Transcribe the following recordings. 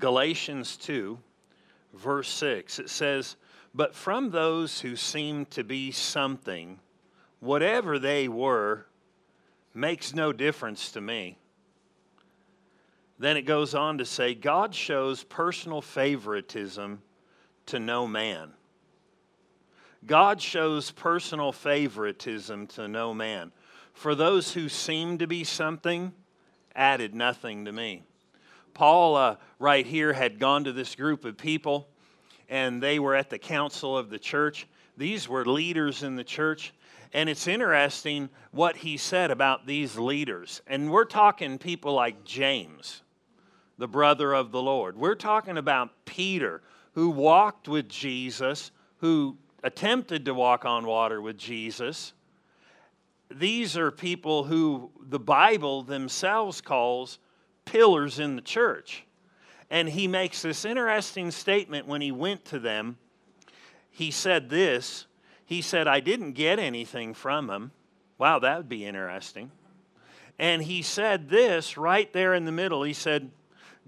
Galatians 2, verse 6. It says, But from those who seemed to be something, whatever they were, makes no difference to me. Then it goes on to say, God shows personal favoritism to no man. God shows personal favoritism to no man. For those who seem to be something, added nothing to me. Paul, uh, right here, had gone to this group of people, and they were at the council of the church. These were leaders in the church. And it's interesting what he said about these leaders. And we're talking people like James, the brother of the Lord. We're talking about Peter, who walked with Jesus, who attempted to walk on water with Jesus. These are people who the Bible themselves calls pillars in the church. And he makes this interesting statement when he went to them. He said this He said, I didn't get anything from him. Wow, that would be interesting. And he said this right there in the middle. He said,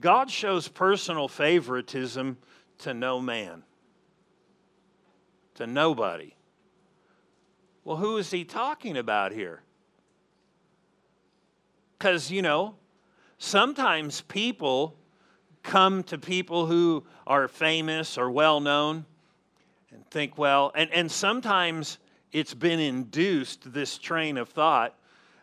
God shows personal favoritism to no man, to nobody. Well, who is he talking about here? Because, you know, sometimes people come to people who are famous or well known and think, well, and, and sometimes it's been induced, this train of thought,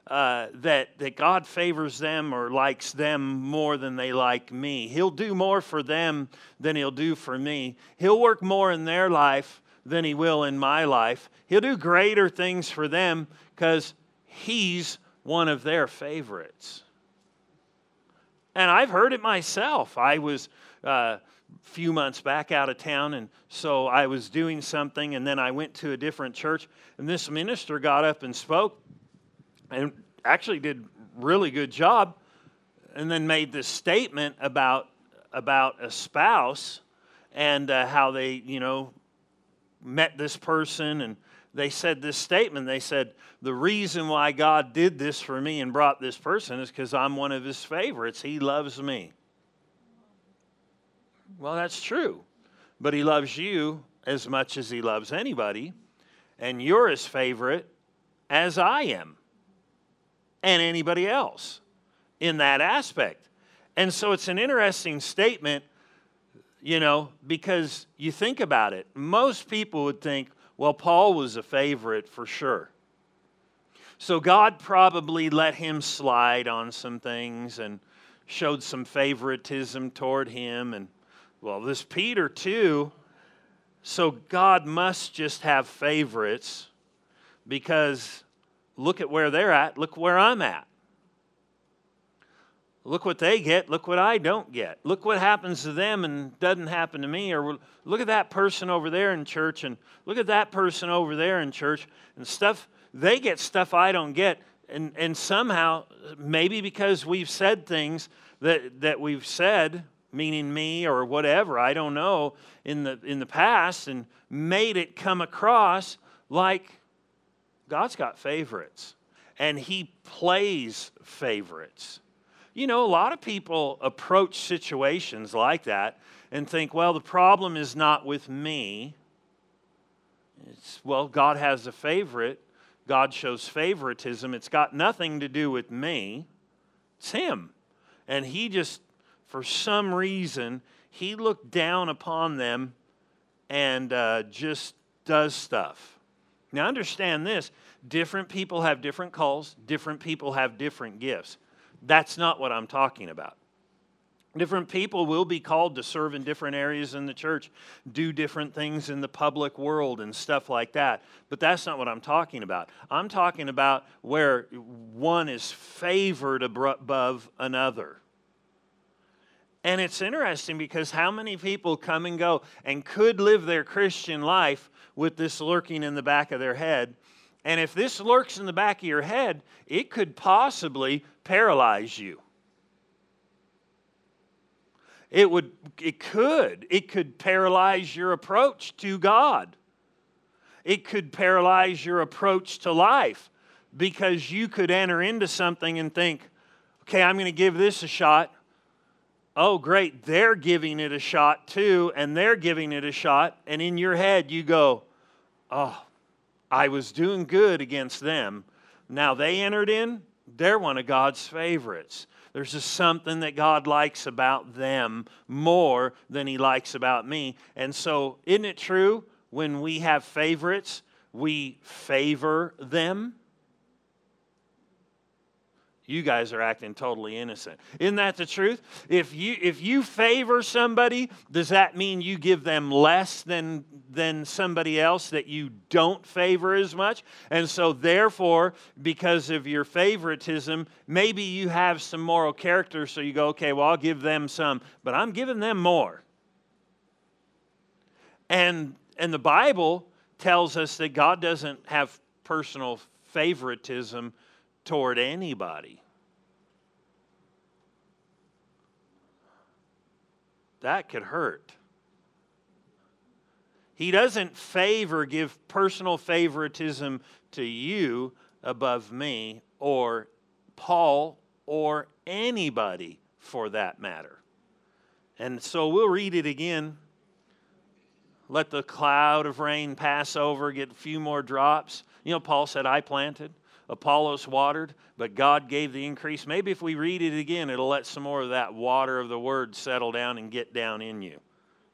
uh, that, that God favors them or likes them more than they like me. He'll do more for them than He'll do for me. He'll work more in their life than He will in my life. He'll do greater things for them because He's one of their favorites. And I've heard it myself. I was a uh, few months back out of town, and so I was doing something, and then I went to a different church, and this minister got up and spoke and actually did really good job and then made this statement about about a spouse and uh, how they you know met this person and they said this statement they said the reason why god did this for me and brought this person is because i'm one of his favorites he loves me well that's true but he loves you as much as he loves anybody and you're his favorite as i am and anybody else in that aspect. And so it's an interesting statement, you know, because you think about it. Most people would think, well, Paul was a favorite for sure. So God probably let him slide on some things and showed some favoritism toward him. And, well, this Peter, too. So God must just have favorites because look at where they're at, look where I'm at. Look what they get, look what I don't get. Look what happens to them and doesn't happen to me. Or look at that person over there in church and look at that person over there in church and stuff. They get stuff I don't get. And, and somehow, maybe because we've said things that, that we've said, meaning me or whatever, I don't know, in the, in the past, and made it come across like God's got favorites, and He plays favorites. You know, a lot of people approach situations like that and think, well, the problem is not with me. It's, well, God has a favorite. God shows favoritism. It's got nothing to do with me, it's Him. And He just, for some reason, He looked down upon them and uh, just does stuff. Now, understand this different people have different calls, different people have different gifts. That's not what I'm talking about. Different people will be called to serve in different areas in the church, do different things in the public world and stuff like that. But that's not what I'm talking about. I'm talking about where one is favored above another. And it's interesting because how many people come and go and could live their Christian life with this lurking in the back of their head. And if this lurks in the back of your head, it could possibly paralyze you. It would it could it could paralyze your approach to God. It could paralyze your approach to life because you could enter into something and think, "Okay, I'm going to give this a shot." oh, great, they're giving it a shot too, and they're giving it a shot. And in your head, you go, oh, I was doing good against them. Now they entered in, they're one of God's favorites. There's just something that God likes about them more than He likes about me. And so, isn't it true when we have favorites, we favor them? You guys are acting totally innocent. Isn't that the truth? If you if you favor somebody, does that mean you give them less than than somebody else that you don't favor as much? And so therefore, because of your favoritism, maybe you have some moral character so you go, "Okay, well, I'll give them some, but I'm giving them more." And and the Bible tells us that God doesn't have personal favoritism toward anybody. That could hurt. He doesn't favor, give personal favoritism to you above me or Paul or anybody for that matter. And so we'll read it again. Let the cloud of rain pass over, get a few more drops. You know, Paul said, I planted, Apollos watered, but God gave the increase. Maybe if we read it again, it'll let some more of that water of the word settle down and get down in you.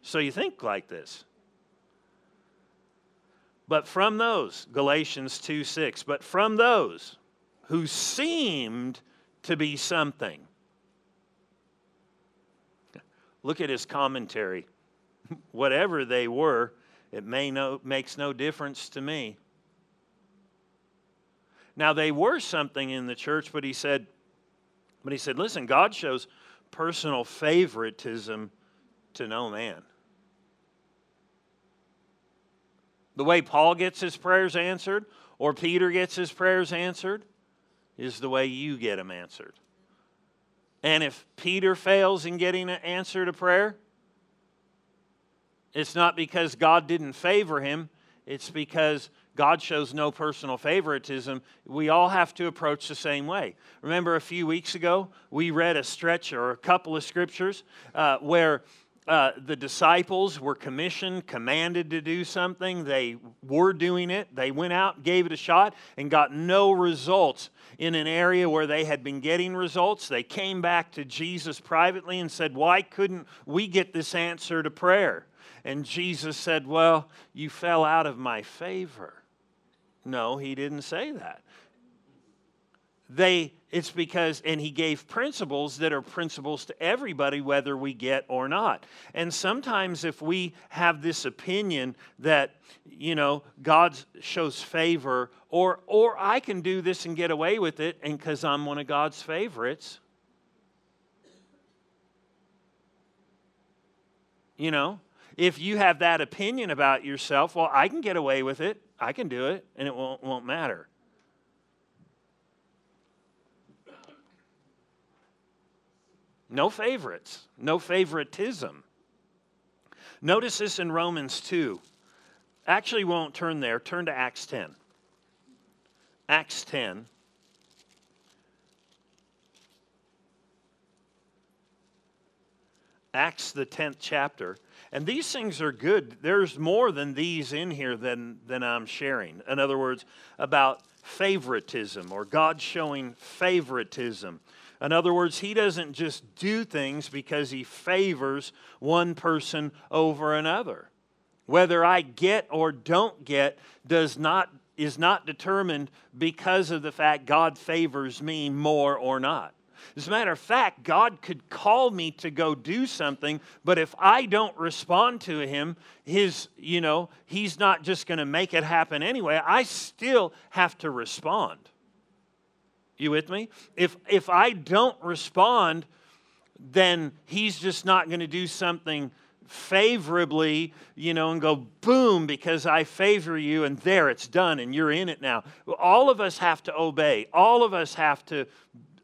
So you think like this. But from those, Galatians 2 6, but from those who seemed to be something. Look at his commentary. Whatever they were, it may no, makes no difference to me. Now they were something in the church, but he said, but he said, listen, God shows personal favoritism to no man. The way Paul gets his prayers answered or Peter gets his prayers answered is the way you get them answered. And if Peter fails in getting an answer to prayer, it's not because God didn't favor him, it's because God shows no personal favoritism. We all have to approach the same way. Remember, a few weeks ago, we read a stretch or a couple of scriptures uh, where uh, the disciples were commissioned, commanded to do something. They were doing it. They went out, gave it a shot, and got no results in an area where they had been getting results. They came back to Jesus privately and said, Why couldn't we get this answer to prayer? And Jesus said, Well, you fell out of my favor. No, he didn't say that. They, it's because, and he gave principles that are principles to everybody, whether we get or not. And sometimes, if we have this opinion that, you know, God shows favor, or, or I can do this and get away with it, and because I'm one of God's favorites, you know, if you have that opinion about yourself, well, I can get away with it. I can do it, and it won't, won't matter. No favorites, no favoritism. Notice this in Romans 2. Actually, won't turn there. Turn to Acts 10. Acts 10. Acts, the 10th chapter. And these things are good. There's more than these in here than, than I'm sharing. In other words, about favoritism or God showing favoritism. In other words, He doesn't just do things because He favors one person over another. Whether I get or don't get does not is not determined because of the fact God favors me more or not. As a matter of fact, God could call me to go do something, but if I don't respond to him, his, you know, he's not just going to make it happen anyway. I still have to respond. You with me? If if I don't respond, then he's just not going to do something favorably, you know, and go boom because I favor you and there it's done and you're in it now. All of us have to obey. All of us have to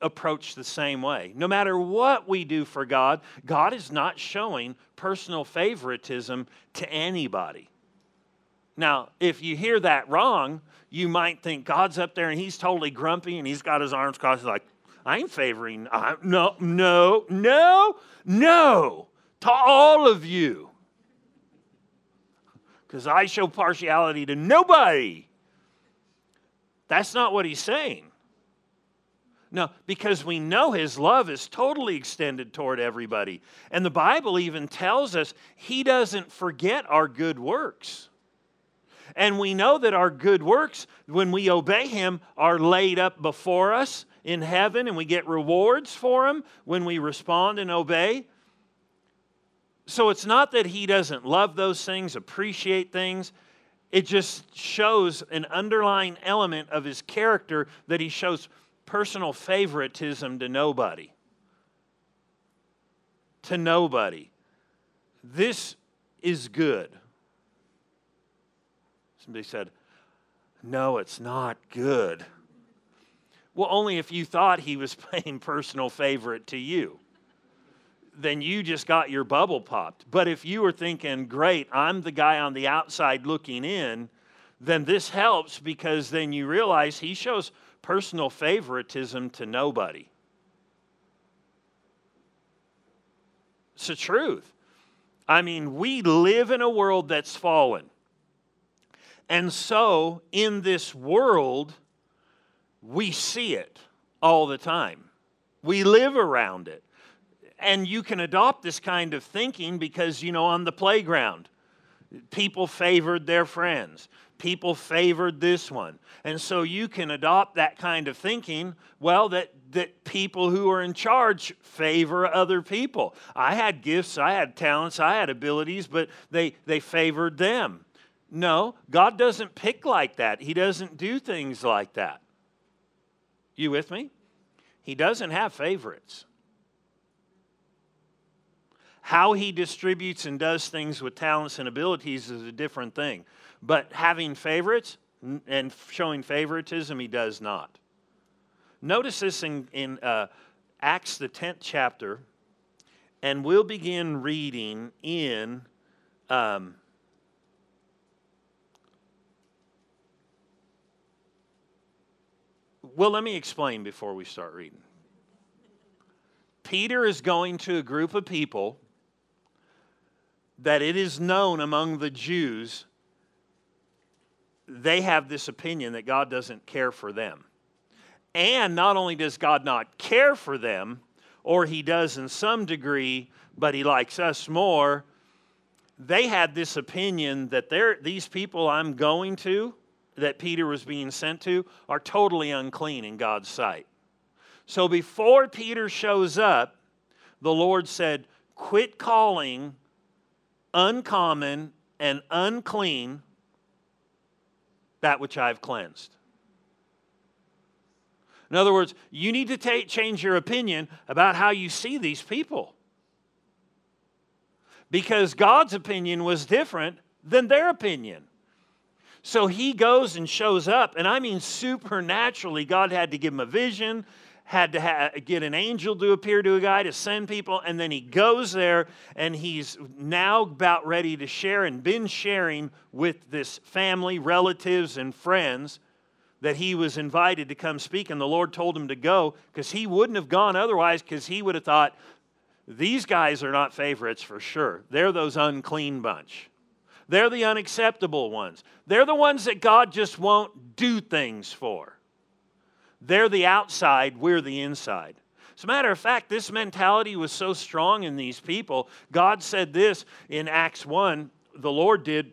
approach the same way. No matter what we do for God, God is not showing personal favoritism to anybody. Now, if you hear that wrong, you might think God's up there and he's totally grumpy and he's got his arms crossed, like, I'm favoring, I, no, no, no, no, to all of you. Because I show partiality to nobody. That's not what he's saying. No, because we know his love is totally extended toward everybody. And the Bible even tells us he doesn't forget our good works. And we know that our good works, when we obey him, are laid up before us in heaven, and we get rewards for them when we respond and obey. So it's not that he doesn't love those things, appreciate things. It just shows an underlying element of his character that he shows personal favoritism to nobody. To nobody. This is good. Somebody said, No, it's not good. Well, only if you thought he was paying personal favorite to you. Then you just got your bubble popped. But if you were thinking, Great, I'm the guy on the outside looking in, then this helps because then you realize he shows personal favoritism to nobody. It's the truth. I mean, we live in a world that's fallen. And so, in this world, we see it all the time. We live around it. And you can adopt this kind of thinking because, you know, on the playground, people favored their friends people favored this one. And so you can adopt that kind of thinking, well, that, that people who are in charge favor other people. I had gifts, I had talents, I had abilities, but they, they favored them. No, God doesn't pick like that. He doesn't do things like that. You with me? He doesn't have favorites. How he distributes and does things with talents and abilities is a different thing. But having favorites and showing favoritism, he does not. Notice this in, in uh, Acts, the 10th chapter, and we'll begin reading in. Um, well, let me explain before we start reading. Peter is going to a group of people that it is known among the Jews they have this opinion that God doesn't care for them. And not only does God not care for them, or he does in some degree, but he likes us more, they had this opinion that these people I'm going to, that Peter was being sent to, are totally unclean in God's sight. So before Peter shows up, the Lord said, Quit calling uncommon and unclean that which I've cleansed. In other words, you need to take, change your opinion about how you see these people. Because God's opinion was different than their opinion. So he goes and shows up, and I mean supernaturally, God had to give him a vision, had to ha- get an angel to appear to a guy to send people, and then he goes there and he's now about ready to share and been sharing with this family, relatives, and friends that he was invited to come speak, and the Lord told him to go because he wouldn't have gone otherwise because he would have thought, these guys are not favorites for sure. They're those unclean bunch. They're the unacceptable ones. They're the ones that God just won't do things for. They're the outside, we're the inside. As a matter of fact, this mentality was so strong in these people. God said this in Acts 1, the Lord did,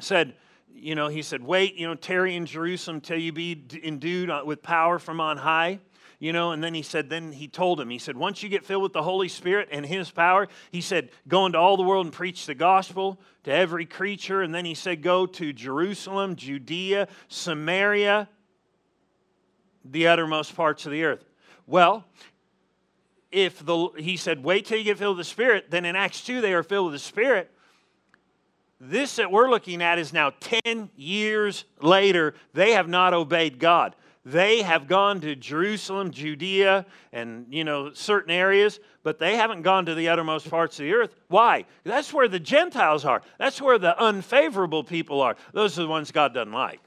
said, you know, he said, wait, you know, tarry in Jerusalem till you be endued uh, with power from on high. You know, and then he said, then he told him, he said, once you get filled with the Holy Spirit and his power, he said, go into all the world and preach the gospel to every creature. And then he said, go to Jerusalem, Judea, Samaria, the uttermost parts of the earth. Well, if the he said, wait till you get filled with the Spirit, then in Acts 2 they are filled with the Spirit. This that we're looking at is now 10 years later. They have not obeyed God. They have gone to Jerusalem, Judea, and you know certain areas, but they haven't gone to the uttermost parts of the earth. Why? That's where the Gentiles are. That's where the unfavorable people are. Those are the ones God doesn't like.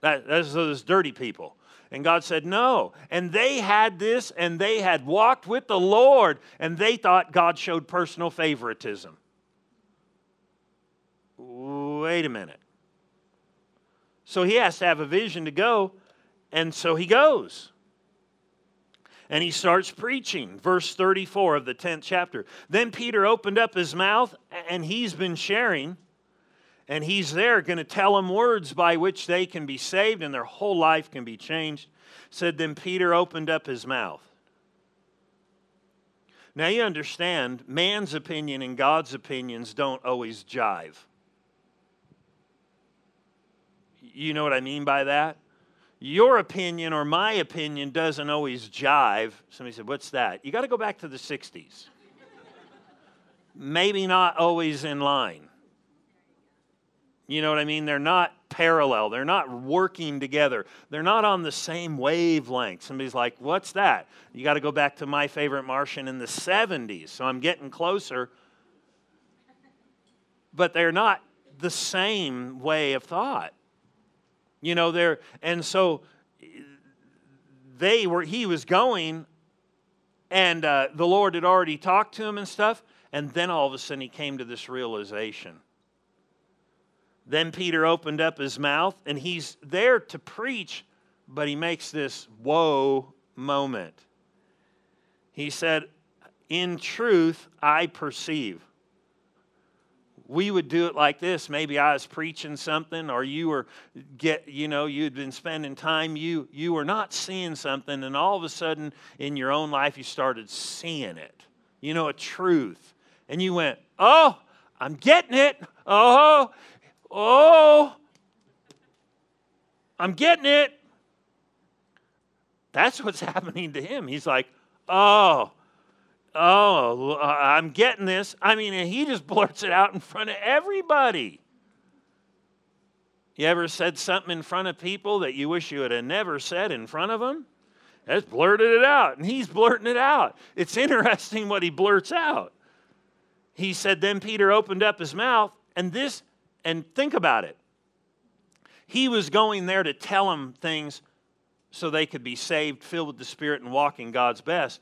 That, those those dirty people. And God said, No. And they had this and they had walked with the Lord and they thought God showed personal favoritism. Wait a minute. So he has to have a vision to go, and so he goes. And he starts preaching. Verse 34 of the 10th chapter. Then Peter opened up his mouth, and he's been sharing and he's there going to tell them words by which they can be saved and their whole life can be changed. Said, then Peter opened up his mouth. Now you understand, man's opinion and God's opinions don't always jive. You know what I mean by that? Your opinion or my opinion doesn't always jive. Somebody said, What's that? You got to go back to the 60s. Maybe not always in line. You know what I mean? They're not parallel. They're not working together. They're not on the same wavelength. Somebody's like, What's that? You got to go back to my favorite Martian in the 70s. So I'm getting closer. But they're not the same way of thought. You know, they're, and so they were, he was going, and uh, the Lord had already talked to him and stuff. And then all of a sudden he came to this realization then Peter opened up his mouth, and he's there to preach, but he makes this whoa moment. He said, In truth, I perceive. We would do it like this. Maybe I was preaching something, or you were get, you know, you'd been spending time, you you were not seeing something, and all of a sudden in your own life you started seeing it. You know, a truth. And you went, Oh, I'm getting it. Oh, Oh, I'm getting it. That's what's happening to him. He's like, oh, oh, uh, I'm getting this. I mean, he just blurts it out in front of everybody. You ever said something in front of people that you wish you would have never said in front of them? That's blurted it out, and he's blurting it out. It's interesting what he blurts out. He said, Then Peter opened up his mouth, and this and think about it. He was going there to tell them things so they could be saved, filled with the Spirit, and walk in God's best.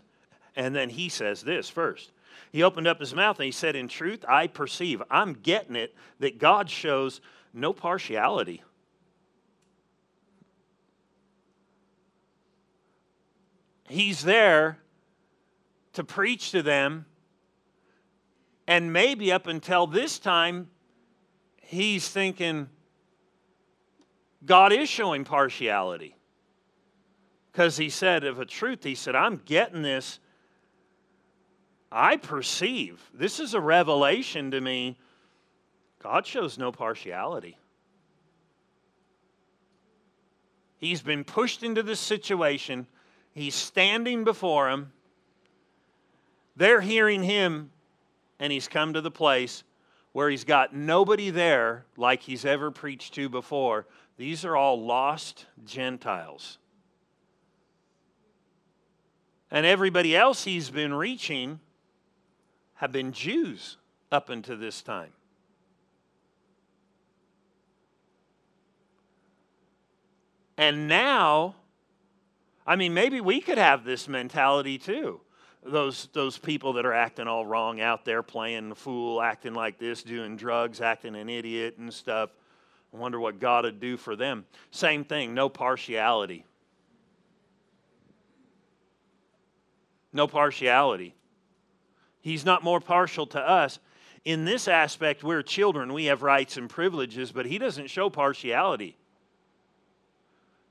And then he says this first. He opened up his mouth and he said, In truth, I perceive, I'm getting it, that God shows no partiality. He's there to preach to them. And maybe up until this time, he's thinking God is showing partiality. Because he said, of a truth, he said, I'm getting this. I perceive. This is a revelation to me. God shows no partiality. He's been pushed into this situation. He's standing before him. They're hearing him, and he's come to the place where he's got nobody there like he's ever preached to before. These are all lost Gentiles. And everybody else he's been reaching have been Jews up until this time. And now, I mean, maybe we could have this mentality too those those people that are acting all wrong out there playing the fool acting like this doing drugs acting an idiot and stuff. I wonder what god would do for them. Same thing no partiality. No partiality. He's not more partial to us. In this aspect we're children. We have rights and privileges but he doesn't show partiality.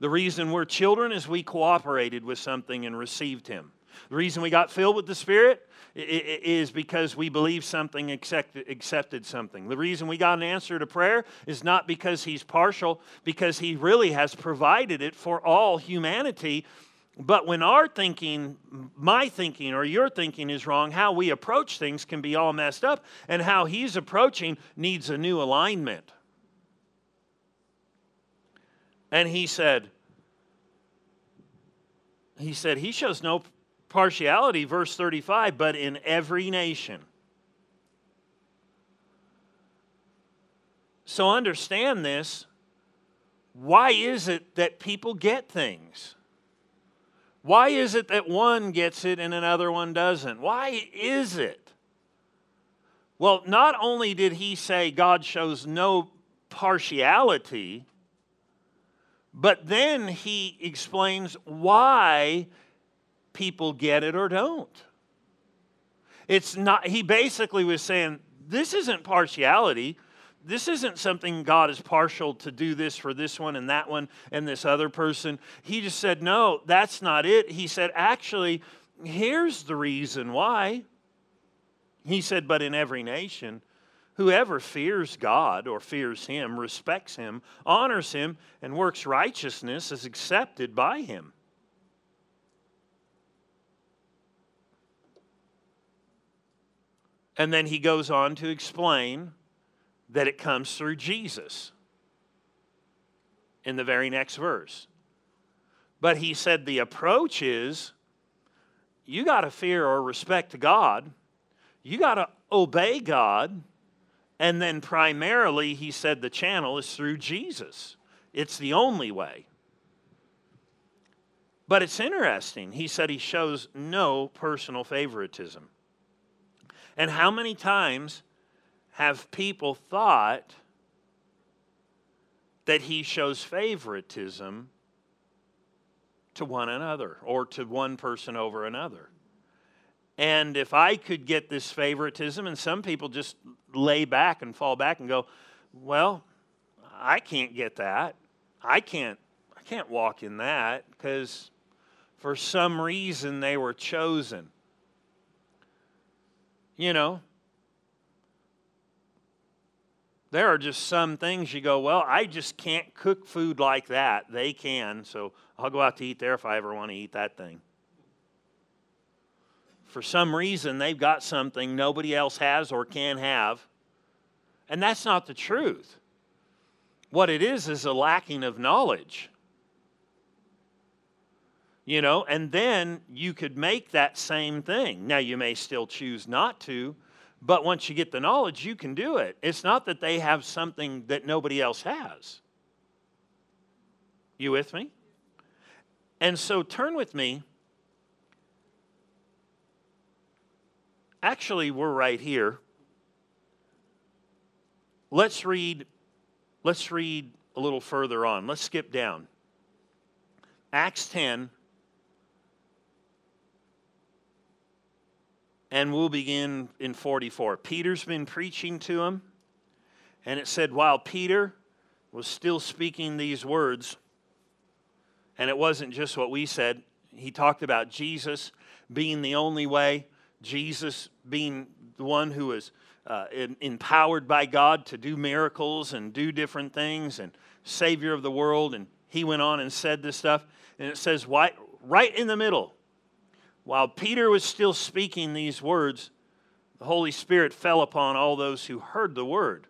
The reason we're children is we cooperated with something and received him the reason we got filled with the Spirit is because we believed something, accepted something. The reason we got an answer to prayer is not because He's partial, because He really has provided it for all humanity. But when our thinking, my thinking, or your thinking is wrong, how we approach things can be all messed up, and how He's approaching needs a new alignment. And He said, He said, He shows no partiality, verse 35, but in every nation. So understand this. Why is it that people get things? Why is it that one gets it and another one doesn't? Why is it? Well, not only did he say God shows no partiality, but then he explains why people get it or don't. It's not, he basically was saying, this isn't partiality. This isn't something God is partial to do this for this one and that one and this other person. He just said, no, that's not it. He said, actually, here's the reason why. He said, but in every nation, Whoever fears God or fears Him, respects Him, honors Him, and works righteousness is accepted by Him. And then he goes on to explain that it comes through Jesus in the very next verse. But he said the approach is you got to fear or respect God, you got to obey God, and then primarily, he said the channel is through Jesus. It's the only way. But it's interesting. He said he shows no personal favoritism. And how many times have people thought that he shows favoritism to one another or to one person over another? And if I could get this favoritism, and some people just lay back and fall back and go, well, I can't get that. I can't I can't walk in that because for some reason they were chosen. You know, there are just some things you go, well, I just can't cook food like that. They can, so I'll go out to eat there if I ever want to eat that thing for some reason they've got something nobody else has or can have. And that's not the truth. What it is is a lacking of knowledge. You know, and then you could make that same thing. Now, you may still choose not to, but once you get the knowledge, you can do it. It's not that they have something that nobody else has. You with me? And so turn with me Actually, we're right here. Let's read let's read a little further on. Let's skip down. Acts 10 and we'll begin in 44. Peter's been preaching to him, and it said, while Peter was still speaking these words, and it wasn't just what we said, he talked about Jesus being the only way, Jesus being the one who was uh, empowered by God to do miracles and do different things and Savior of the world. And he went on and said this stuff. And it says, right, right in the middle, while Peter was still speaking these words, the Holy Spirit fell upon all those who heard the word.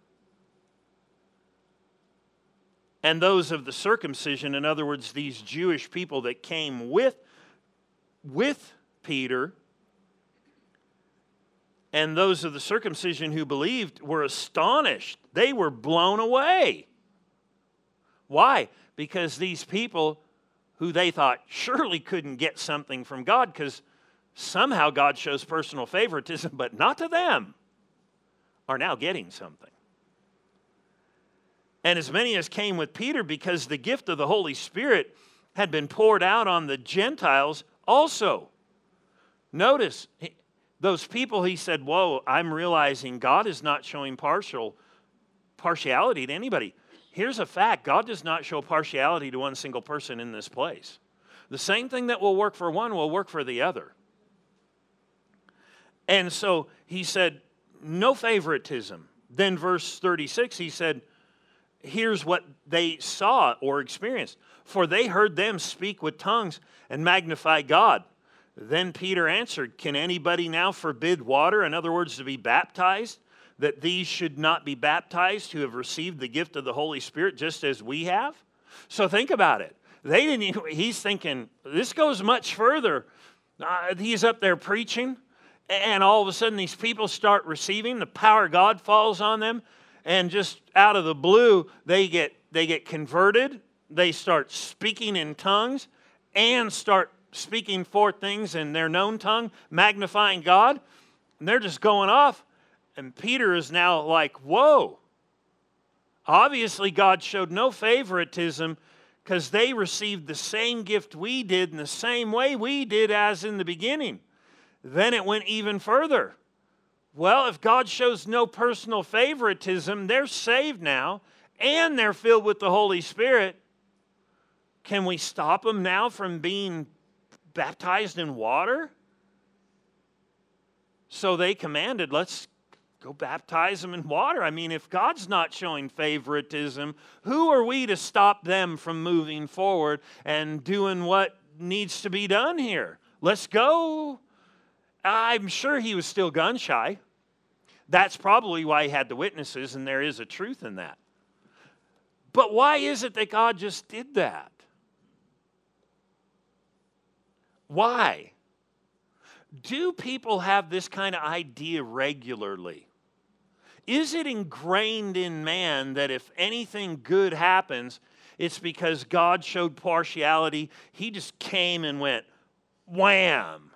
And those of the circumcision, in other words, these Jewish people that came with, with Peter, and those of the circumcision who believed were astonished. They were blown away. Why? Because these people who they thought surely couldn't get something from God because somehow God shows personal favoritism, but not to them, are now getting something. And as many as came with Peter, because the gift of the Holy Spirit had been poured out on the Gentiles also. Notice, those people, he said, Whoa, I'm realizing God is not showing partial partiality to anybody. Here's a fact God does not show partiality to one single person in this place. The same thing that will work for one will work for the other. And so he said, No favoritism. Then, verse 36, he said, Here's what they saw or experienced. For they heard them speak with tongues and magnify God. Then Peter answered, Can anybody now forbid water, in other words, to be baptized, that these should not be baptized who have received the gift of the Holy Spirit just as we have? So think about it. They didn't even, he's thinking, this goes much further. Uh, he's up there preaching, and all of a sudden these people start receiving, the power of God falls on them, and just out of the blue, they get they get converted, they start speaking in tongues, and start speaking forth things in their known tongue, magnifying God. And they're just going off. And Peter is now like, whoa. Obviously, God showed no favoritism because they received the same gift we did in the same way we did as in the beginning. Then it went even further. Well, if God shows no personal favoritism, they're saved now and they're filled with the Holy Spirit. Can we stop them now from being baptized in water? So they commanded, let's go baptize them in water. I mean, if God's not showing favoritism, who are we to stop them from moving forward and doing what needs to be done here? Let's go. I'm sure he was still gun shy. That's probably why he had the witnesses, and there is a truth in that. But why is it that God just did that? Why? Do people have this kind of idea regularly? Is it ingrained in man that if anything good happens, it's because God showed partiality? He just came and went, wham.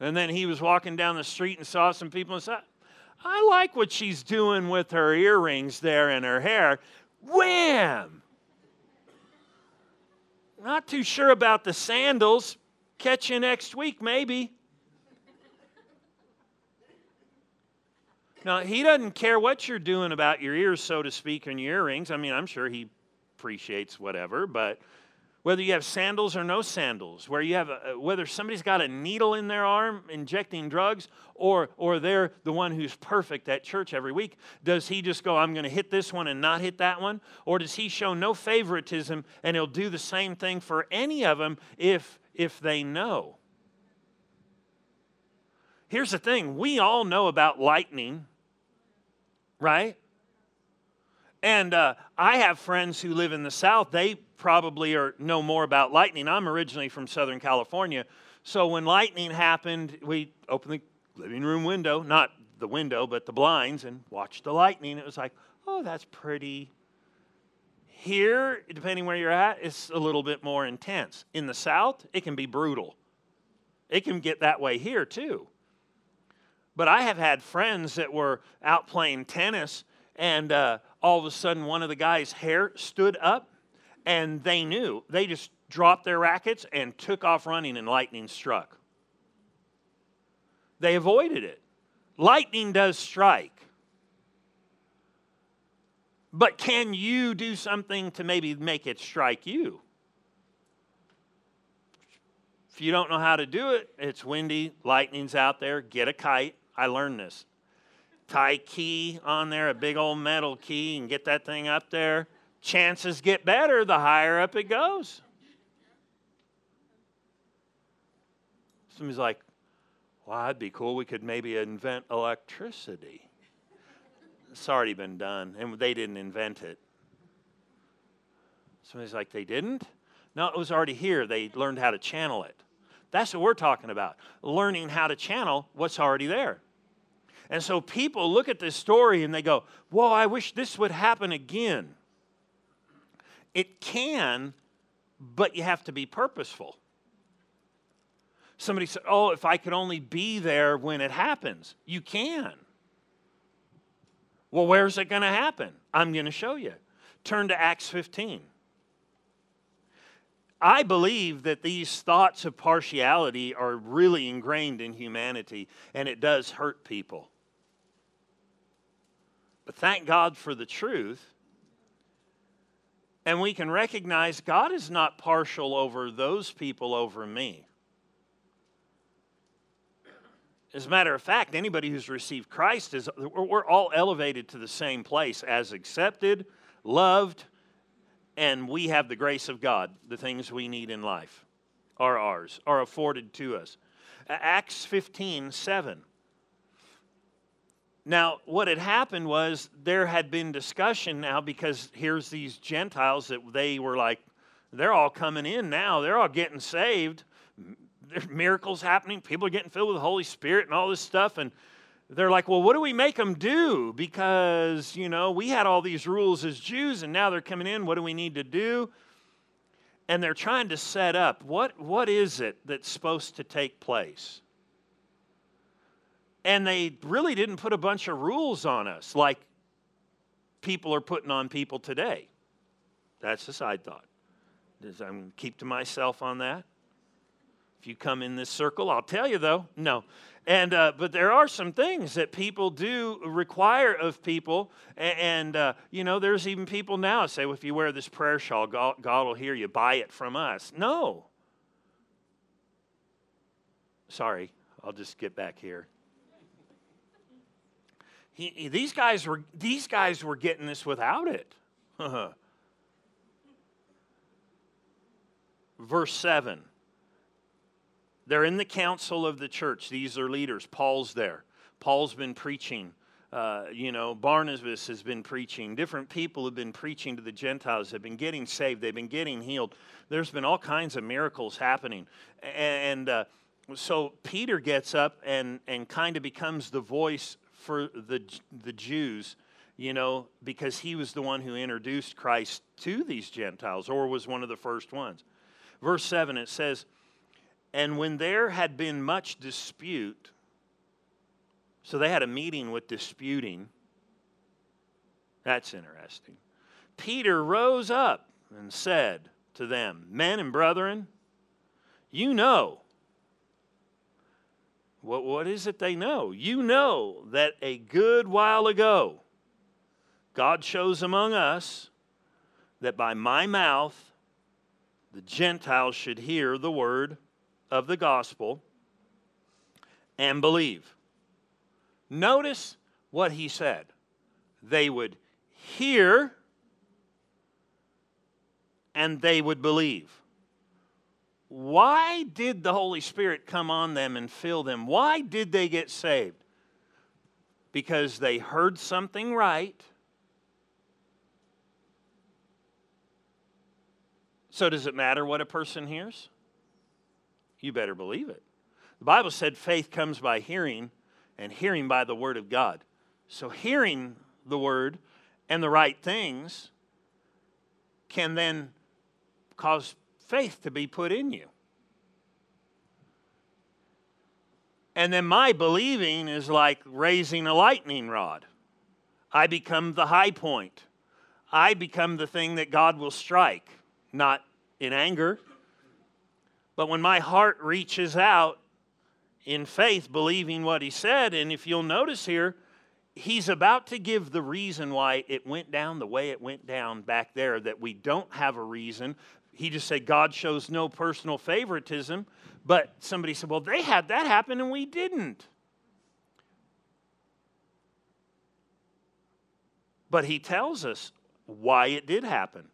And then he was walking down the street and saw some people and said, I like what she's doing with her earrings there and her hair. Wham! Not too sure about the sandals. Catch you next week, maybe. Now, he doesn't care what you're doing about your ears, so to speak, and your earrings. I mean, I'm sure he appreciates whatever, but whether you have sandals or no sandals, where you have a, whether somebody's got a needle in their arm injecting drugs, or or they're the one who's perfect at church every week, does he just go, I'm going to hit this one and not hit that one, or does he show no favoritism and he'll do the same thing for any of them if if they know? Here's the thing: we all know about lightning right? And uh, I have friends who live in the South. They probably are know more about lightning. I'm originally from Southern California, so when lightning happened, we opened the living room window, not the window, but the blinds, and watched the lightning. It was like, oh, that's pretty. Here, depending where you're at, it's a little bit more intense. In the South, it can be brutal. It can get that way here too. But I have had friends that were out playing tennis, and uh, all of a sudden one of the guys' hair stood up, and they knew. They just dropped their rackets and took off running, and lightning struck. They avoided it. Lightning does strike. But can you do something to maybe make it strike you? If you don't know how to do it, it's windy, lightning's out there, get a kite, I learned this. Tie key on there, a big old metal key, and get that thing up there. Chances get better the higher up it goes. Somebody's like, well, that'd be cool. We could maybe invent electricity. It's already been done, and they didn't invent it. Somebody's like, they didn't? No, it was already here. They learned how to channel it. That's what we're talking about learning how to channel what's already there. And so people look at this story and they go, Whoa, I wish this would happen again. It can, but you have to be purposeful. Somebody said, Oh, if I could only be there when it happens. You can. Well, where's it going to happen? I'm going to show you. Turn to Acts 15. I believe that these thoughts of partiality are really ingrained in humanity, and it does hurt people. But thank God for the truth. And we can recognize God is not partial over those people over me. As a matter of fact, anybody who's received Christ is we're all elevated to the same place as accepted, loved, and we have the grace of God. The things we need in life are ours, are afforded to us. Acts 15 7. Now, what had happened was there had been discussion now because here's these Gentiles that they were like, they're all coming in now, they're all getting saved. There's miracles happening, people are getting filled with the Holy Spirit and all this stuff. And they're like, well, what do we make them do? Because, you know, we had all these rules as Jews and now they're coming in. What do we need to do? and they're trying to set up what, what is it that's supposed to take place? And they really didn't put a bunch of rules on us like people are putting on people today. That's a side thought. I'm keep to myself on that. If you come in this circle, I'll tell you though. No. And uh, but there are some things that people do require of people, and, uh, you know, there's even people now say, well, if you wear this prayer shawl, God will hear you. Buy it from us. No. Sorry, I'll just get back here. He, he, these guys were these guys were getting this without it. Verse 7. They're in the council of the church. These are leaders. Paul's there. Paul's been preaching. Uh, you know, Barnabas has been preaching. Different people have been preaching to the Gentiles, have been getting saved, they've been getting healed. There's been all kinds of miracles happening. And uh, so Peter gets up and, and kind of becomes the voice for the, the Jews, you know, because he was the one who introduced Christ to these Gentiles or was one of the first ones. Verse 7, it says, And when there had been much dispute, so they had a meeting with disputing. That's interesting. Peter rose up and said to them, Men and brethren, you know. What, what is it they know? You know that a good while ago, God chose among us that by my mouth the Gentiles should hear the word of the gospel and believe. Notice what he said. They would hear and they would believe. Why did the Holy Spirit come on them and fill them? Why did they get saved? Because they heard something right So, does it matter what a person hears? You better believe it. The Bible said faith comes by hearing, and hearing by the Word of God. So, hearing the Word and the right things can then cause faith to be put in you. And then my believing is like raising a lightning rod. I become the high point. I become the thing that God will strike not in anger. But when my heart reaches out in faith, believing what he said, and if you'll notice here, he's about to give the reason why it went down the way it went down back there, that we don't have a reason. He just said God shows no personal favoritism. But somebody said, well, they had that happen and we didn't. But he tells us why it did happen.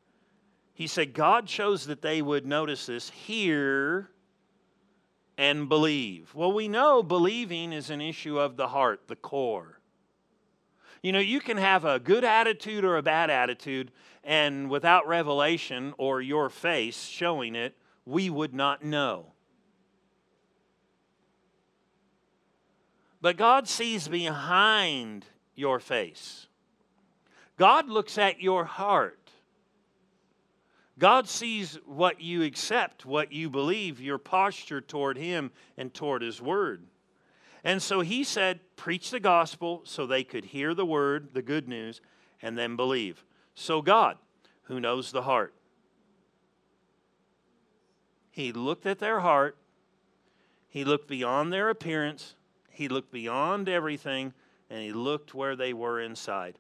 He said God chose that they would notice this, hear and believe. Well, we know believing is an issue of the heart, the core. You know, you can have a good attitude or a bad attitude, and without revelation or your face showing it, we would not know. But God sees behind your face. God looks at your heart. God sees what you accept, what you believe, your posture toward Him and toward His Word. And so He said, Preach the gospel so they could hear the Word, the good news, and then believe. So God, who knows the heart, He looked at their heart, He looked beyond their appearance, He looked beyond everything, and He looked where they were inside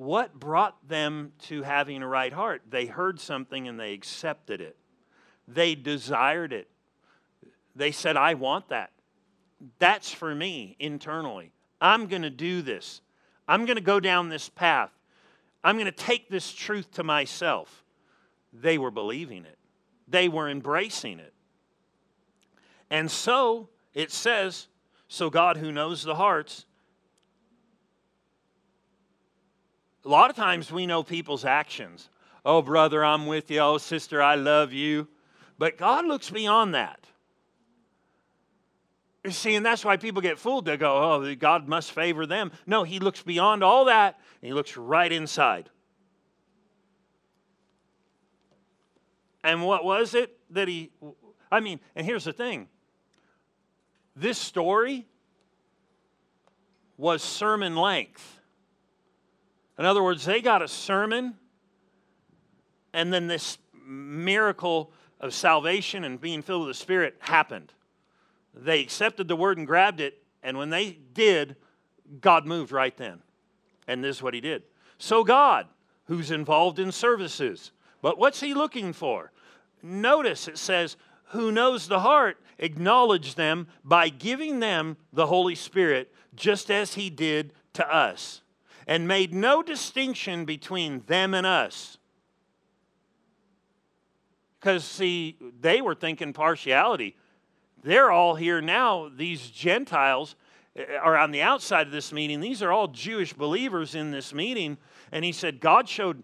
what brought them to having a right heart? They heard something and they accepted it. They desired it. They said, I want that. That's for me internally. I'm going to do this. I'm going to go down this path. I'm going to take this truth to myself. They were believing it, they were embracing it. And so it says, so God who knows the hearts A lot of times we know people's actions. Oh, brother, I'm with you. Oh, sister, I love you. But God looks beyond that. See, and that's why people get fooled. They go, oh, God must favor them. No, He looks beyond all that, and He looks right inside. And what was it that he, I mean, and here's the thing this story was sermon length. In other words, they got a sermon, and then this miracle of salvation and being filled with the Spirit happened. They accepted the word and grabbed it, and when they did, God moved right then. And this is what He did. So, God, who's involved in services, but what's He looking for? Notice it says, who knows the heart, acknowledge them by giving them the Holy Spirit, just as He did to us, and made no distinction between them and us. Because, see, they were thinking partiality. They're all here now, these Gentiles eh, are on the outside of this meeting. These are all Jewish believers in this meeting. And he said, God showed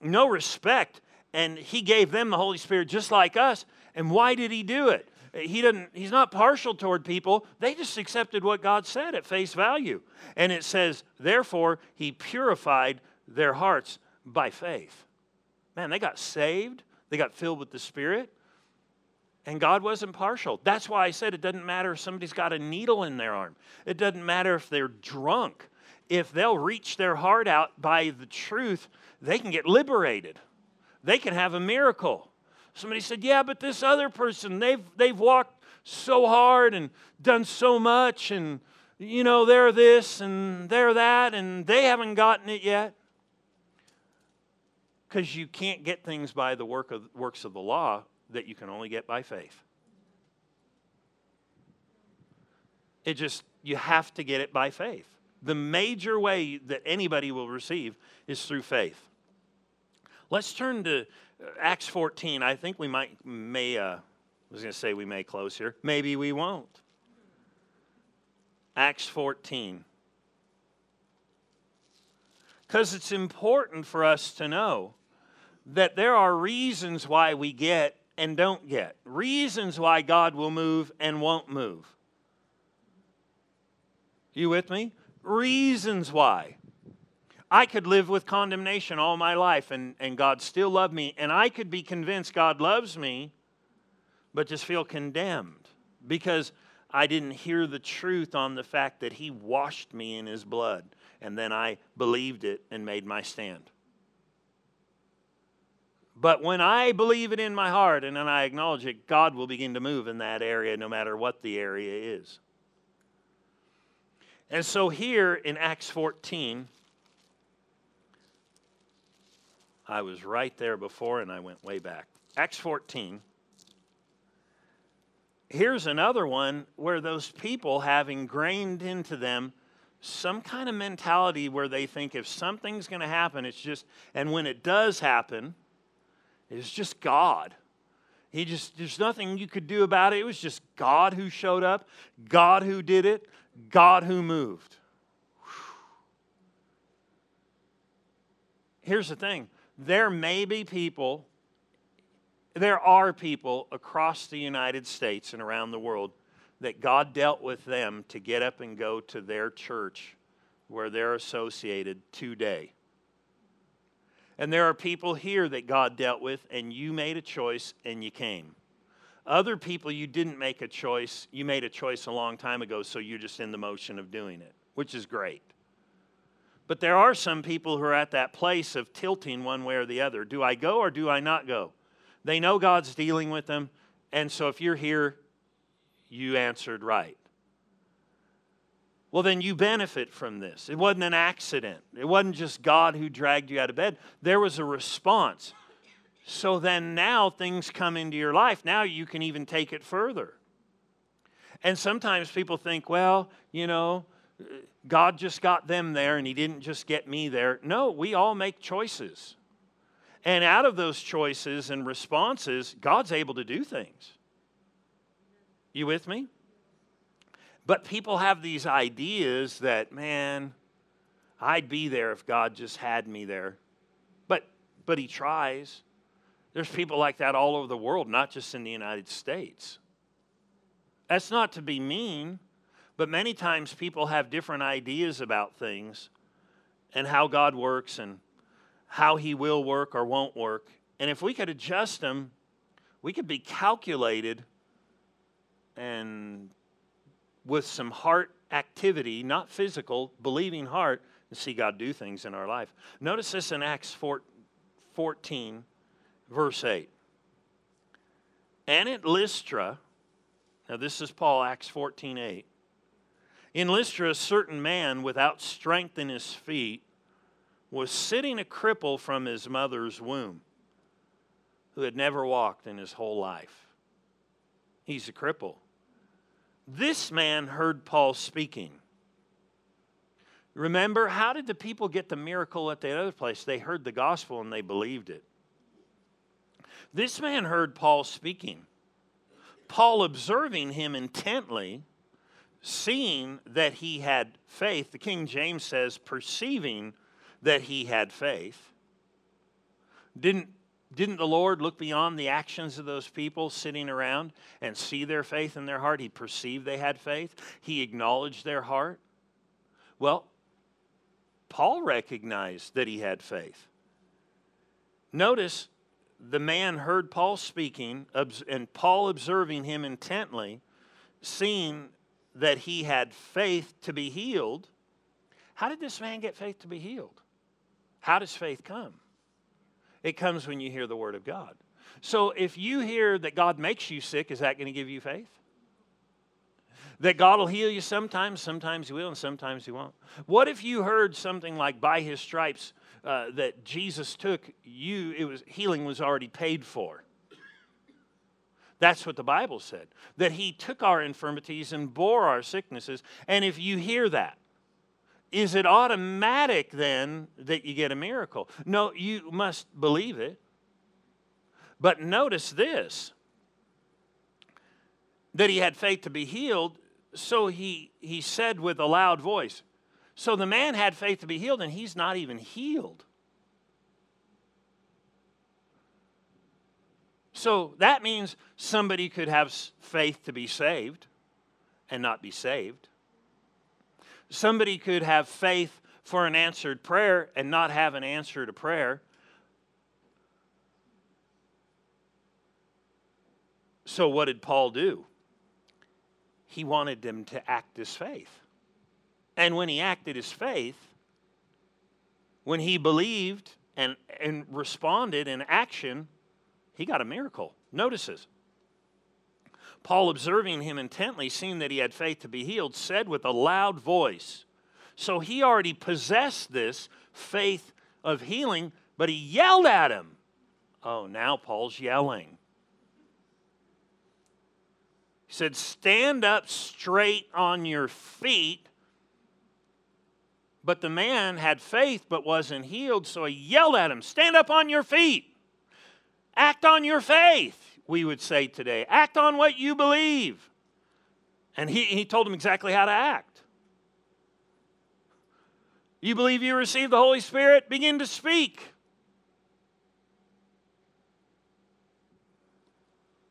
no respect, and he gave them the Holy Spirit just like us. And why did he do it? He didn't, he's not partial toward people. They just accepted what God said at face value. And it says, therefore, he purified their hearts by faith. Man, they got saved they got filled with the Spirit. And God wasn't partial. That's why I said it doesn't matter if somebody's got a needle in their arm. It doesn't matter if they're drunk. If they'll reach their heart out by the truth, they can get liberated. They can have a miracle. Somebody said, Yeah, but this other person, they've, they've walked so hard and done so much, and, you know, they're this and they're that, and they haven't gotten it yet because you can't get things by the work of, works of the law that you can only get by faith. It just, you have to get it by faith. The major way that anybody will receive is through faith. Let's turn to uh, Acts 14. I think we might, may, uh, I was going to say we may close here. Maybe we won't. Acts 14. Because it's important for us to know that there are reasons why we get and don't get, reasons why God will move and won't move. You with me? Reasons why. I could live with condemnation all my life and, and God still love me, and I could be convinced God loves me, but just feel condemned because I didn't hear the truth on the fact that He washed me in His blood, and then I believed it and made my stand. But when I believe it in my heart and then I acknowledge it, God will begin to move in that area no matter what the area is. And so here in Acts 14, I was right there before and I went way back. Acts 14. Here's another one where those people have ingrained into them some kind of mentality where they think if something's going to happen, it's just, and when it does happen, it's just God. He just, there's nothing you could do about it. It was just God who showed up, God who did it, God who moved. Here's the thing there may be people, there are people across the United States and around the world that God dealt with them to get up and go to their church where they're associated today. And there are people here that God dealt with, and you made a choice and you came. Other people, you didn't make a choice. You made a choice a long time ago, so you're just in the motion of doing it, which is great. But there are some people who are at that place of tilting one way or the other. Do I go or do I not go? They know God's dealing with them, and so if you're here, you answered right well, then you benefit from this. It wasn't an accident, it wasn't just God who dragged you out of bed. There was a response. So then now things come into your life. Now you can even take it further. And sometimes people think, well, you know, God just got them there and He didn't just get me there. No, we all make choices. And out of those choices and responses, God's able to do things. You with me? But people have these ideas that, man, I'd be there if God just had me there. But but he tries. There's people like that all over the world, not just in the United States. That's not to be mean, but many times people have different ideas about things and how God works and how he will work or won't work. And if we could adjust them, We could be calculated and with some heart activity, not physical, believing heart, and see God do things in our life. Notice this in Acts 14, verse 8. And at Lystra, now this is Paul, Acts 14, 8. In Lystra, a certain man without strength in his feet was sitting a cripple from his mother's womb who had never walked in his whole life. He's a cripple. This man heard Paul speaking. Remember, how did the people get the miracle at the other place? They heard the gospel and they believed it. This man heard Paul speaking. Paul observing him intently, seeing that he had faith. The King James says, perceiving that he had faith. Didn't didn't the Lord look beyond the actions of those people sitting around and see their faith in their heart? He perceived they had faith, he acknowledged their heart. Well, Paul recognized that he had faith. Notice the man heard Paul speaking, and Paul observing him intently, seeing that he had faith to be healed. How did this man get faith to be healed? How does faith come? It comes when you hear the word of God. So if you hear that God makes you sick, is that going to give you faith? That God will heal you sometimes, sometimes He will, and sometimes He won't. What if you heard something like, by His stripes uh, that Jesus took, you, it was healing was already paid for? That's what the Bible said. That He took our infirmities and bore our sicknesses. And if you hear that, is it automatic then that you get a miracle? No, you must believe it. But notice this that he had faith to be healed, so he, he said with a loud voice. So the man had faith to be healed, and he's not even healed. So that means somebody could have faith to be saved and not be saved. Somebody could have faith for an answered prayer and not have an answer to prayer. So, what did Paul do? He wanted them to act as faith. And when he acted his faith, when he believed and, and responded in action, he got a miracle. Notice this. Paul, observing him intently, seeing that he had faith to be healed, said with a loud voice. So he already possessed this faith of healing, but he yelled at him. Oh, now Paul's yelling. He said, Stand up straight on your feet. But the man had faith but wasn't healed, so he yelled at him, Stand up on your feet. Act on your faith we would say today. Act on what you believe. And he, he told him exactly how to act. You believe you received the Holy Spirit? Begin to speak.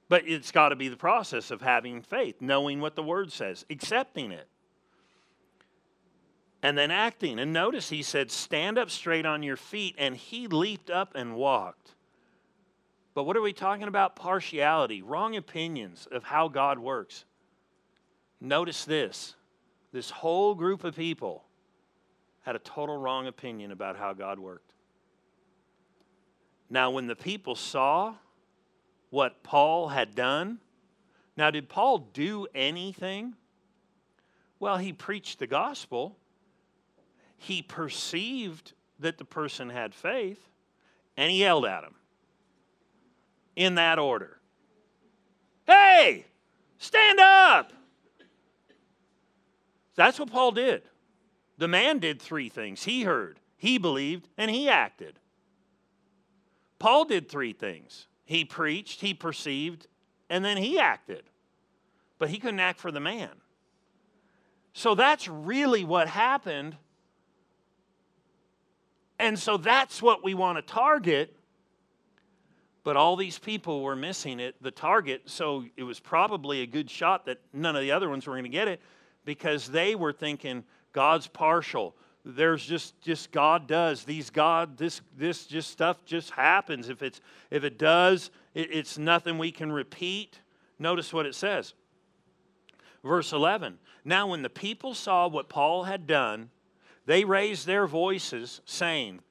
But it's got to be the process of having faith, knowing what the Word says, accepting it, and then acting. And notice he said, Stand up straight on your feet. And he leaped up and walked. But what are we talking about? Partiality, wrong opinions of how God works. Notice this this whole group of people had a total wrong opinion about how God worked. Now, when the people saw what Paul had done, now, did Paul do anything? Well, he preached the gospel. He perceived that the person had faith, and he yelled at him in that order. Hey, stand up. That's what Paul did. The man did three things he heard, he believed, and he acted. Paul did three things he preached, he perceived, and then he acted. But he couldn't act for the man. So that's really what happened. And so that's what we want to target but all these people were missing it, the target, so it was probably a good shot that none of the other ones were going to get it because they were thinking God's partial. there's just just God does. These God this this just stuff just happens. If it's if it does it, it's nothing we can repeat. Notice what it says. Verse 11 now when the people saw what Paul had done they raised their voices saying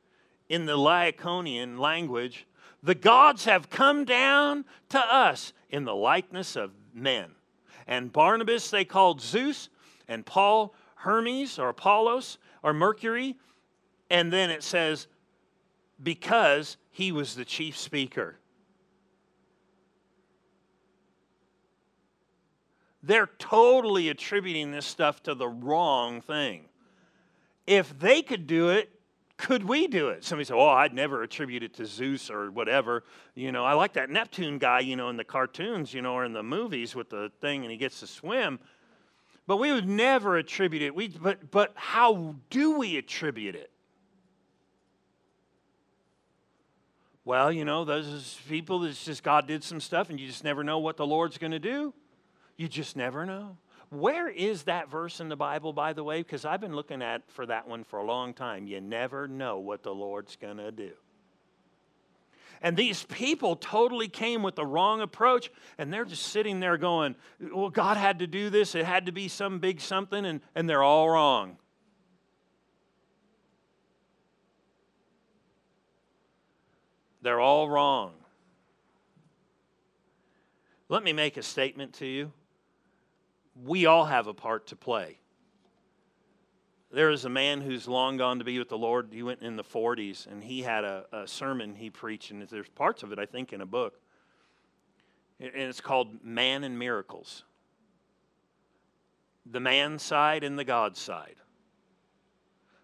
in the Lycaonian language the gods have come down to us in the likeness of men and Barnabas they called Zeus and Paul Hermes or Apollos or Mercury. And then it says, because he was the chief speaker. They're totally attributing this stuff to the wrong thing. If they could do it, could we do it? Somebody said, Oh, I'd never attribute it to Zeus or whatever. You know, I like that Neptune guy, you know, in the cartoons, you know, or in the movies with the thing and he gets to swim. But we would never attribute it. We, but, but how do we attribute it? Well, you know, those people, it's just God did some stuff and you just never know what the Lord's going to do. You just never know. Where is that verse in the Bible, by the way? Because I've been looking at for that one for a long time. You never know what the Lord's going to do. And these people totally came with the wrong approach, and they're just sitting there going, Well, God had to do this. It had to be some big something, and, and they're all wrong. They're all wrong. Let me make a statement to you. We all have a part to play. There is a man who's long gone to be with the Lord. He went in the 40s, and he had a, a sermon he preached, and there's parts of it, I think, in a book. And it's called Man and Miracles the man side and the God side.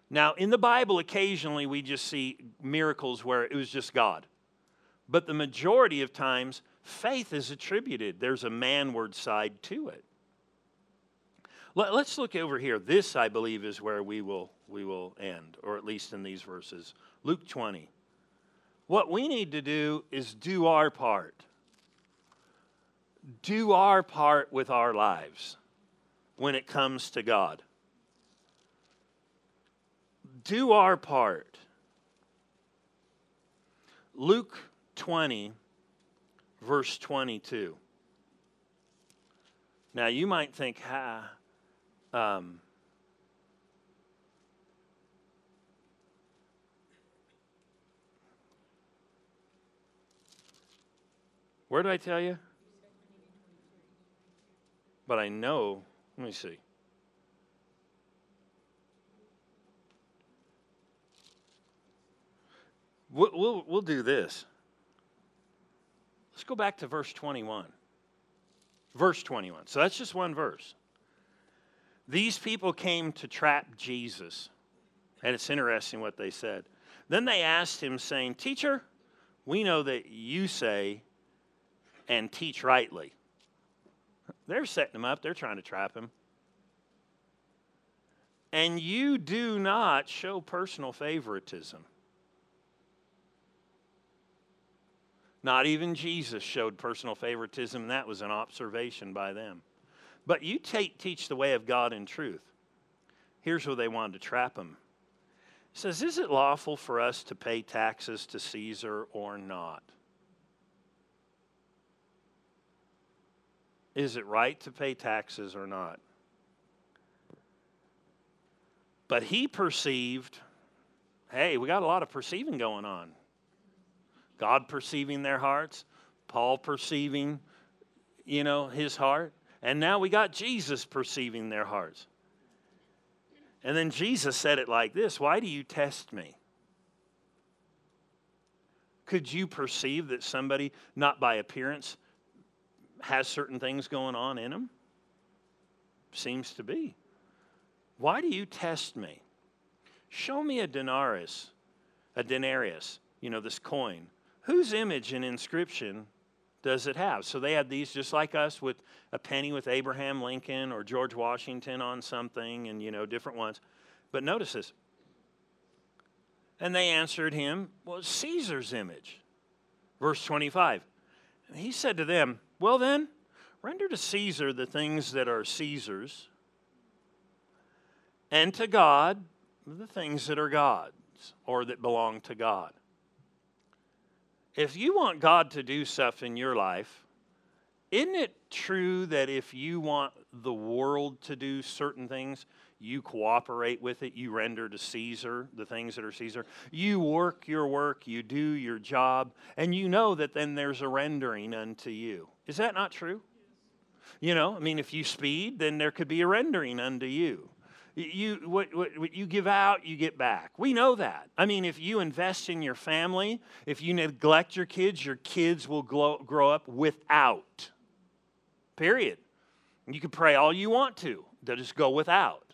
Now, in the Bible, occasionally we just see miracles where it was just God. But the majority of times, faith is attributed. There's a manward side to it. Let, us look over here. This, I believe, is where we will, we will end, or at least in these verses. Luke 20. What we need to do is do our part. Do our part with our lives when it comes to God. Do our part. Luke 20, verse 22. Now, you might think, ah, um, where did I tell you? But I know, let me see. We'll, we'll, we'll do this. Let's go back to verse 21. Verse 21. So that's just one verse. These people came to trap Jesus. And it's interesting what they said. Then they asked him, saying, Teacher, we know that you say and teach rightly. They're setting him up, they're trying to trap him. And you do not show personal favoritism. Not even Jesus showed personal favoritism, that was an observation by them. But you teach the way of God in truth. Here's where they wanted to trap him. He says, Is it lawful for us to pay taxes to Caesar or not? Is it right to pay taxes or not? But he perceived, hey, we got a lot of perceiving going on. God perceiving their hearts, Paul perceiving, you know, his heart. And now we got Jesus perceiving their hearts. And then Jesus said it like this Why do you test me? Could you perceive that somebody, not by appearance, has certain things going on in them? Seems to be. Why do you test me? Show me a denarius, a denarius, you know, this coin. Whose image and inscription does it have? So they had these just like us with a penny with Abraham Lincoln or George Washington on something and, you know, different ones. But notice this. And they answered him, Well, Caesar's image. Verse 25. And he said to them, Well then, render to Caesar the things that are Caesar's, and to God the things that are God's or that belong to God. If you want God to do stuff in your life, isn't it true that if you want the world to do certain things, you cooperate with it, you render to Caesar the things that are Caesar, you work your work, you do your job, and you know that then there's a rendering unto you. Is that not true? You know, I mean, if you speed, then there could be a rendering unto you. You, what, what, what you give out, you get back. We know that. I mean, if you invest in your family, if you neglect your kids, your kids will grow, grow up without. Period. You can pray all you want to, they'll just go without.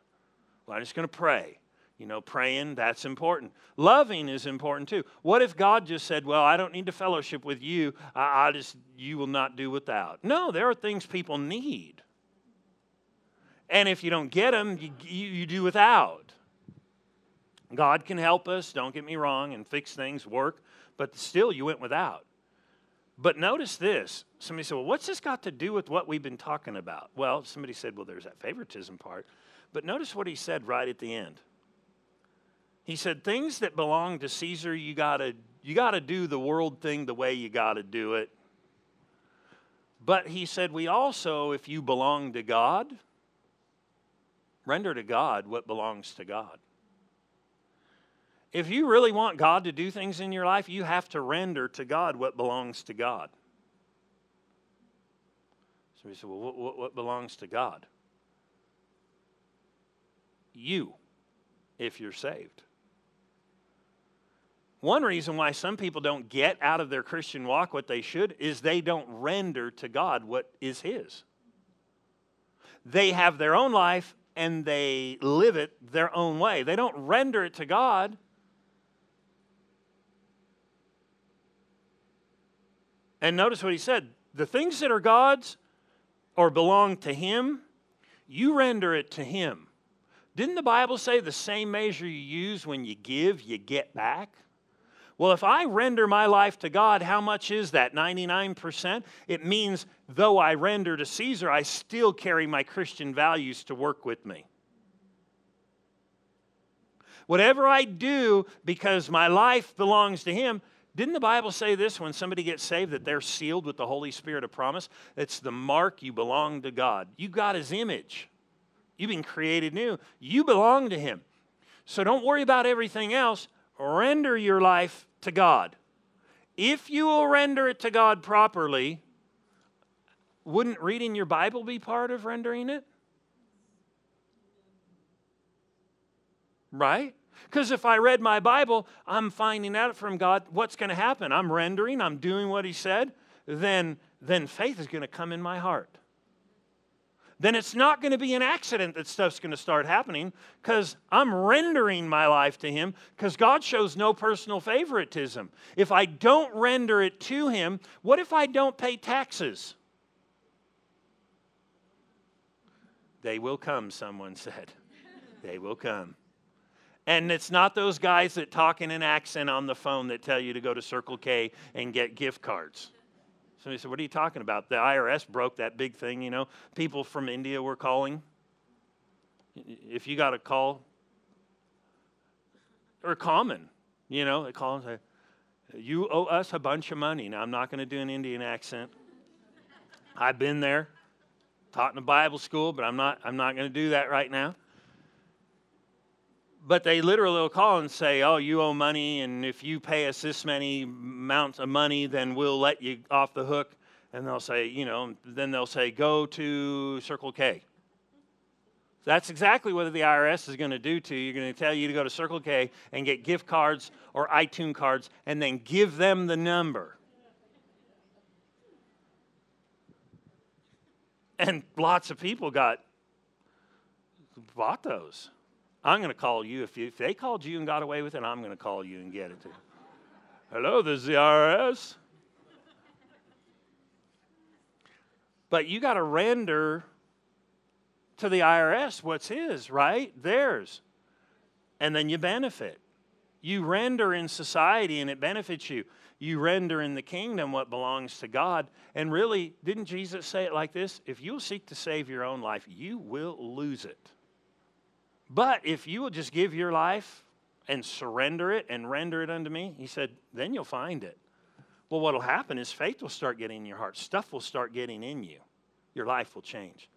Well, I'm just going to pray. You know, praying, that's important. Loving is important too. What if God just said, Well, I don't need to fellowship with you. I, I just, you will not do without. No, there are things people need. And if you don't get them, you, you, you do without. God can help us, don't get me wrong, and fix things, work, but still you went without. But notice this. Somebody said, Well, what's this got to do with what we've been talking about? Well, somebody said, Well, there's that favoritism part. But notice what he said right at the end. He said, Things that belong to Caesar, you gotta you gotta do the world thing the way you gotta do it. But he said, We also, if you belong to God, render to God what belongs to God. If you really want God to do things in your life, you have to render to God what belongs to God. Somebody said, Well, what, what, what belongs to God? You, if you're saved. One reason why some people don't get out of their Christian walk what they should is they don't render to God what is His. They have their own life and they live it their own way. They don't render it to God. And notice what he said the things that are God's or belong to Him, you render it to Him. Didn't the Bible say the same measure you use when you give, you get back? Well, if I render my life to God, how much is that? 99%? It means though I render to Caesar, I still carry my Christian values to work with me. Whatever I do because my life belongs to Him, didn't the Bible say this when somebody gets saved that they're sealed with the Holy Spirit of promise? It's the mark you belong to God. You got His image. You've been created new. You belong to Him. So don't worry about everything else. Render your life to God. If you will render it to God properly, wouldn't reading your Bible be part of rendering it? Right? Because if I read my Bible, I'm finding out from God what's going to happen. I'm rendering, I'm doing what He said, then, then faith is going to come in my heart. Then it's not going to be an accident that stuff's going to start happening because I'm rendering my life to Him because God shows no personal favoritism. If I don't render it to Him, what if I don't pay taxes? They will come, someone said. they will come. And it's not those guys that talk in an accent on the phone that tell you to go to Circle K and get gift cards. Somebody said, What are you talking about? The IRS broke that big thing, you know. People from India were calling. If you got a call, or common, you know, they call and say, You owe us a bunch of money. Now, I'm not going to do an Indian accent. I've been there, taught in a Bible school, but I'm not, I'm not going to do that right now but they literally will call and say, "Oh, you owe money, and if you pay us this many amounts of money, then we'll let you off the hook." And they'll say, you know, then they'll say, "Go to Circle K." That's exactly what the IRS is going to do to you. You're going to tell you to go to Circle K and get gift cards or iTunes cards, and then give them the number. And lots of people got bought those. I'm going to call you. If, you. if they called you and got away with it, I'm going to call you and get it too. Hello, this is the IRS. But you got to render to the IRS what's his, right? Theirs. And then you benefit. You render in society and it benefits you. You render in the kingdom what belongs to God. And really, didn't Jesus say it like this? If you'll seek to save your own life, you will lose it. But if you will just give your life and surrender it and render it unto me, he said, then you'll find it. Well, what will happen is faith will start getting in your heart, stuff will start getting in you, your life will change.